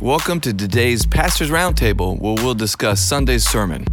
Welcome to today's Pastor's Roundtable, where we'll discuss Sunday's sermon.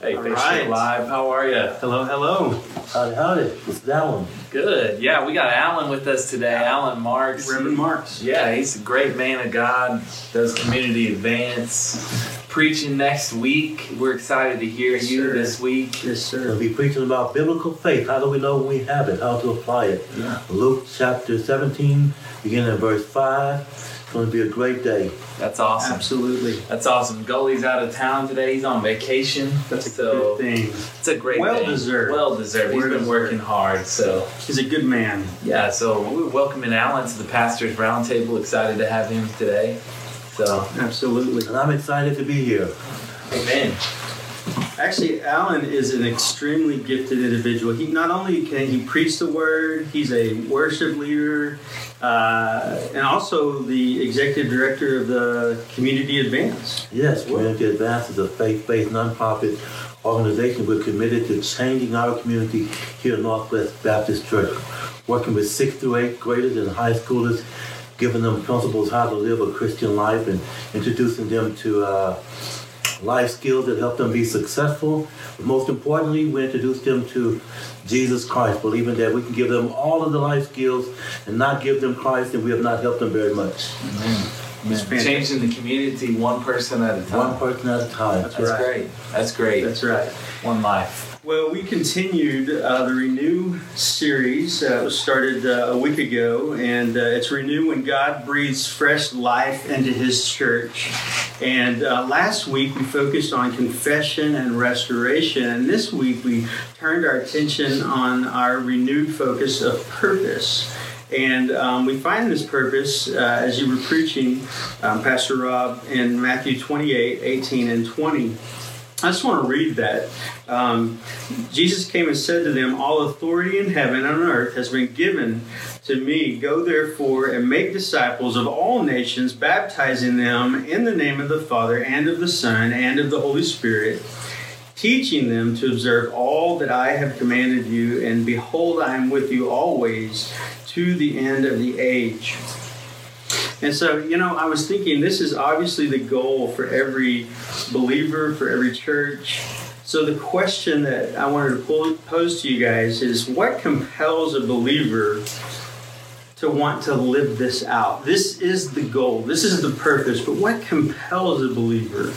Hey, All Facebook right. Live, how are you? Hello, hello. Howdy, howdy. It's Allen. Good. Yeah, we got Allen with us today. Allen Marks. Reverend Marks. Yeah, he's a great man of God. Does community advance. Preaching next week. We're excited to hear Yes, you sir. this week. Yes, sir. We'll be preaching about biblical faith. How do we know we have it? How to apply it? Yeah. Luke chapter 17, beginning at verse 5. It's going to be a great day. That's awesome. Absolutely. That's awesome. Gully's out of town today. He's on vacation. That's a so good thing. it's a great day. Well thing. deserved. Well deserved. He's Well been deserved. working hard. So He's a good man. yeah. So we're welcoming Allen to the Pastors Roundtable. Excited to have him today. So Absolutely. And I'm excited to be here. amen. Actually, Allen is an extremely gifted individual. He not only can he preach the word, he's a worship leader, uh, and also the executive director of the Community Advance. Yes, Community Advance is a faith-based nonprofit organization. We're committed to changing our community here at Northwest Baptist Church, working with sixth through eighth graders and high schoolers, giving them principles how to live a Christian life and introducing them to uh, life skills that help them be successful. But most importantly, we introduce them to Jesus Christ, believing that we can give them all of the life skills and not give them Christ, and we have not helped them very much. Amen. fantastic. Changing the community one person at a time. One person at a time. That's That's right. great. That's great. That's right. one life. Well, we continued uh, the Renew series. Uh, was started uh, a week ago, and uh, it's Renew when God breathes fresh life into His church. And uh, last week we focused on confession and restoration, and this week we turned our attention on our renewed focus of purpose. And um, we find this purpose uh, as you were preaching, um, Pastor Rob, in Matthew 28 18 and 20. I just want to read that. Um, Jesus came and said to them, All authority in heaven and on earth has been given to me. Go therefore and make disciples of all nations, baptizing them in the name of the Father and of the Son and of the Holy Spirit, teaching them to observe all that I have commanded you. And behold, I am with you always to the end of the age. And so, you know, I was thinking this is obviously the goal for every believer, for every church. So, the question that I wanted to pose to you guys is what compels a believer to want to live this out? This is the goal, this is the purpose, but what compels a believer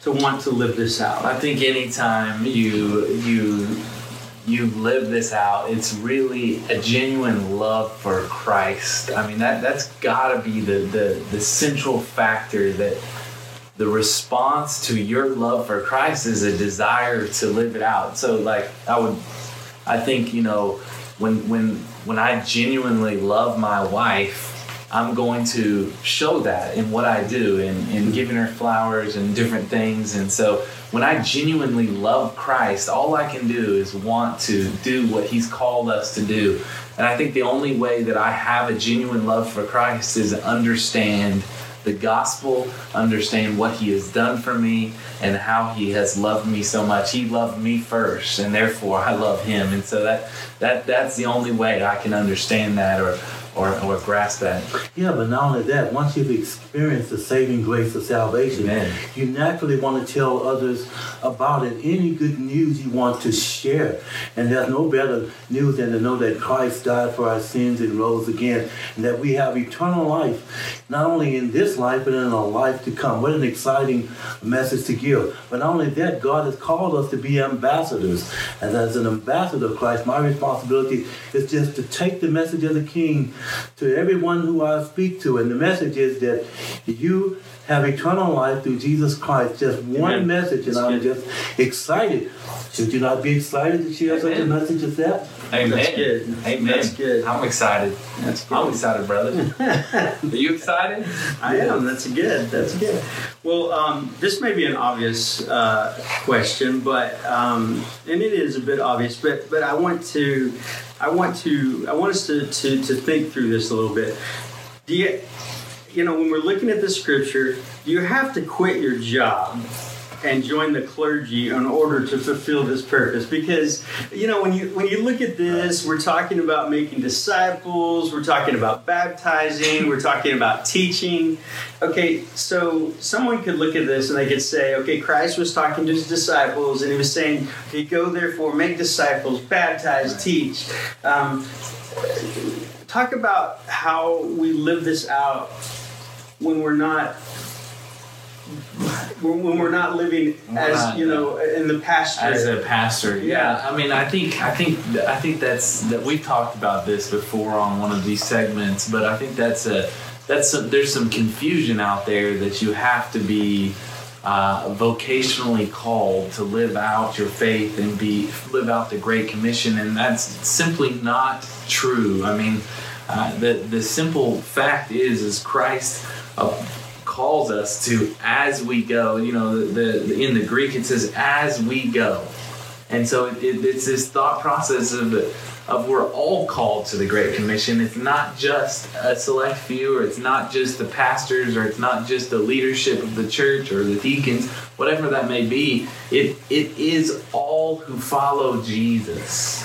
to want to live this out? I think anytime you you you live this out, it's really a genuine love for Christ. I mean that that's gotta be the, the, the central factor that the response to your love for Christ is a desire to live it out. So like I would I think, you know, when when when I genuinely love my wife, I'm going to show that in what I do and in giving her flowers and different things. And so when I genuinely love Christ, all I can do is want to do what He's called us to do. And I think the only way that I have a genuine love for Christ is understand the gospel, understand what he has done for me and how he has loved me so much. He loved me first and therefore I love him. And so that that that's the only way I can understand that or grasp that. Yeah, but not only that, once you've experienced the saving grace of salvation, Amen. you naturally want to tell others about it. Any good news you want to share. And there's no better news than to know that Christ died for our sins and rose again, and that we have eternal life, not only in this life, but in a life to come. What an exciting message to give. But not only that, God has called us to be ambassadors. And as an ambassador of Christ, my responsibility is just to take the message of the King to everyone who I speak to. And the message is that you have eternal life through Jesus Christ. Just one Amen. message, and That's I'm good. just excited. Should you not be excited to share such a message as that? Amen. That's good. Amen. That's good. I'm excited. That's good. I'm excited, brother. Are you excited? I am. That's good. That's good. Well, um, this may be an obvious uh, question, but um, and it is a bit obvious. But but I want to, I want to, I want us to to, to think through this a little bit. Do you, you know, when we're looking at the scripture, do you have to quit your job and join the clergy in order to fulfill this purpose. Because you know when you when you look at this we're talking about making disciples we're talking about baptizing we're talking about teaching. Okay so someone could look at this and they could say okay christ was talking to his disciples and he was saying okay go therefore make disciples baptize teach. Um, talk about how we live this out when we're not when when we're not living as not, you know in the pasture as a pastor yeah. Yeah. i mean i think i think i think that's that we've talked about this before on one of these segments but i think that's a that's some, there's some confusion out there that you have to be uh, vocationally called to live out your faith and be live out the great commission and that's simply not true i mean uh, the the simple fact is is christ uh, calls us to as we go. You know, the, the in the Greek it says as we go, and so it, it, it's this thought process of of we're all called to the Great Commission. It's not just a select few, or it's not just the pastors, or it's not just the leadership of the church or the deacons, whatever that may be. It it is all who follow Jesus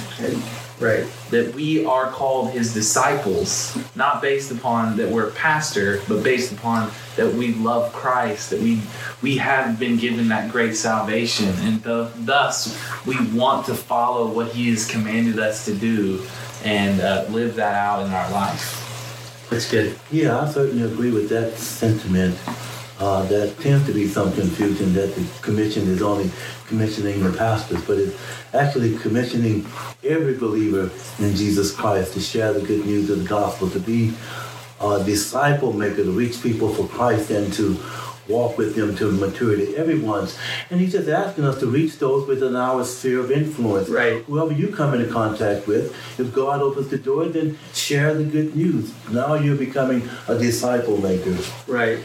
right that we are called his disciples, not based upon that we're a pastor, but based upon that we love Christ, that we we have been given that great salvation, and th- thus we want to follow what he has commanded us to do and uh, live that out in our life. that's good Yeah, I certainly agree with that sentiment. Uh, there tends to be some confusion that the commission is only commissioning the pastors, but it's actually commissioning every believer in Jesus Christ to share the good news of the gospel, to be a disciple maker, to reach people for Christ, and to walk with them to maturity. Everyone's, and he's just asking us to reach those within our sphere of influence. Right. Whoever you come into contact with, if God opens the door, then share the good news. Now you're becoming a disciple maker. right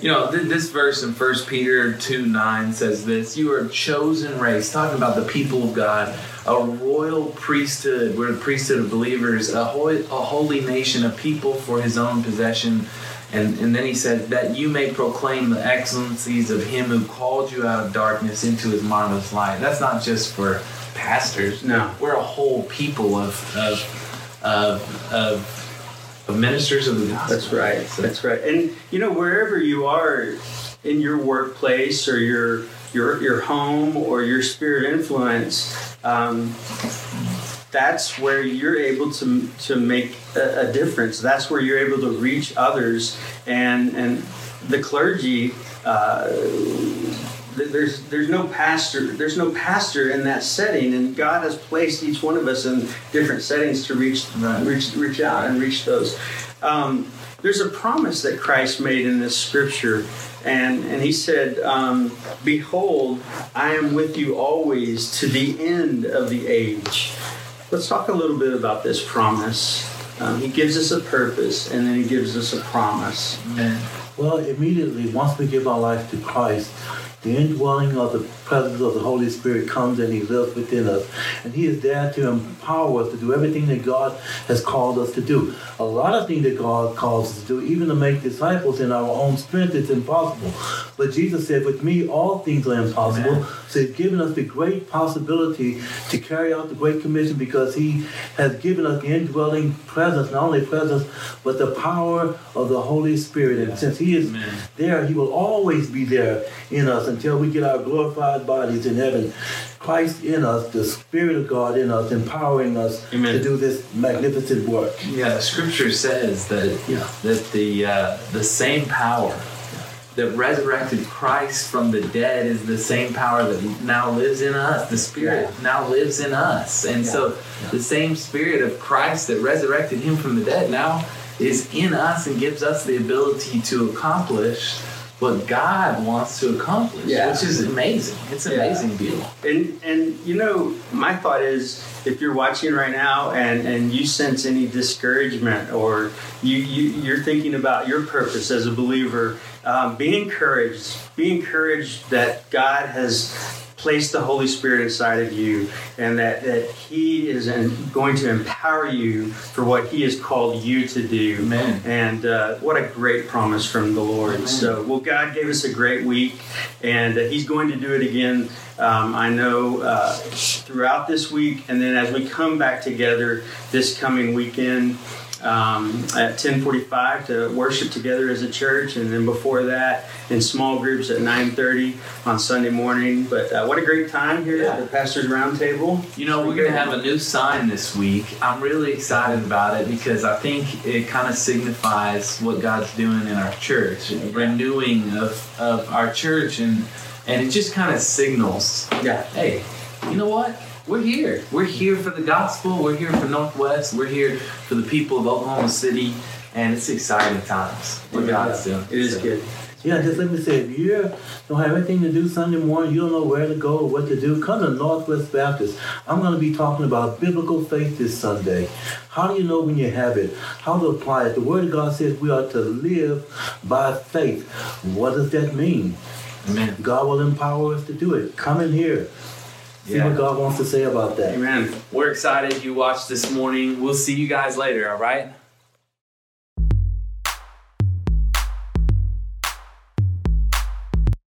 You know, th- this verse in 1 Peter 2 9 says this You are a chosen race, talking about the people of God, a royal priesthood. We're the priesthood of believers, a, ho- a holy nation, a people for his own possession. And, and then he said, That you may proclaim the excellencies of him who called you out of darkness into his marvelous light. That's not just for pastors. No. We're a whole people of, of, of, of, of ministers of the gospel. That's right. That's right. And you know, wherever you are in your workplace or your your your home or your spirit influence, um, that's where you're able to to make a, a difference. That's where you're able to reach others, and and the clergy. Uh, there's there's no pastor there's no pastor in that setting and God has placed each one of us in different settings to reach Right. reach reach out and reach those. Um, there's a promise that Christ made in this scripture and and he said um, behold I am with you always to the end of the age. Let's talk a little bit about this promise. Um, he gives us a purpose and then he gives us a promise. And Well, immediately, once we give our life to Christ, the indwelling of the presence of the Holy Spirit comes and He lives within us. And He is there to empower us to do everything that God has called us to do. A lot of things that God calls us to do, even to make disciples in our own strength, it's impossible. But Jesus said, With me, all things are impossible. Amen. So He's given us the great possibility to carry out the Great Commission because He has given us the indwelling presence, not only presence, but the power of the Holy Spirit. And since He is Amen. there, He will always be there in us until we get our glorified bodies in heaven. Christ in us, the Spirit of God in us, empowering us Amen. to do this magnificent work. Yeah, Scripture says that Yeah. that the uh, the same power that resurrected Christ from the dead is the same power that now lives in us. The Spirit now lives in us, and so the same Spirit of Christ that resurrected Him from the dead now is in us and gives us the ability to accomplish what God wants to accomplish, Yeah. which is amazing. It's an Yeah. amazing deal. And and you know, my thought is if you're watching right now and, and you sense any discouragement or you, you you're thinking about your purpose as a believer, um, be encouraged. Be encouraged that God has placed the Holy Spirit inside of you and that, that He is in, going to empower you for what He has called you to do. Amen. And uh, what a great promise from the Lord. Amen. So, well, God gave us a great week, and uh, He's going to do it again. Um, I know uh, throughout this week, and then as we come back together this coming weekend um, at 10:45 to worship together as a church, and then before that in small groups at 9:30 on Sunday morning. But uh, what a great time here Yeah. at the Pastors Roundtable. You know, we're going to have a new sign this week. I'm really excited about it because I think it kind of signifies what God's doing in our church, renewing of, of our church, and and it just kind of signals, Yeah. hey, you know what? We're here. We're here for the gospel. We're here for Northwest. We're here for the people of Oklahoma City, and it's exciting times. What God's doing. It is So, good. Yeah, just let me say, if you don't have anything to do Sunday morning, you don't know where to go or what to do, come to Northwest Baptist. I'm going to be talking about biblical faith this Sunday. How do you know when you have it? How to apply it? The Word of God says we are to live by faith. What does that mean? Amen. God will empower us to do it. Come in here. See Yeah. what God wants to say about that. Amen. We're excited you watched this morning. We'll see you guys later, all right?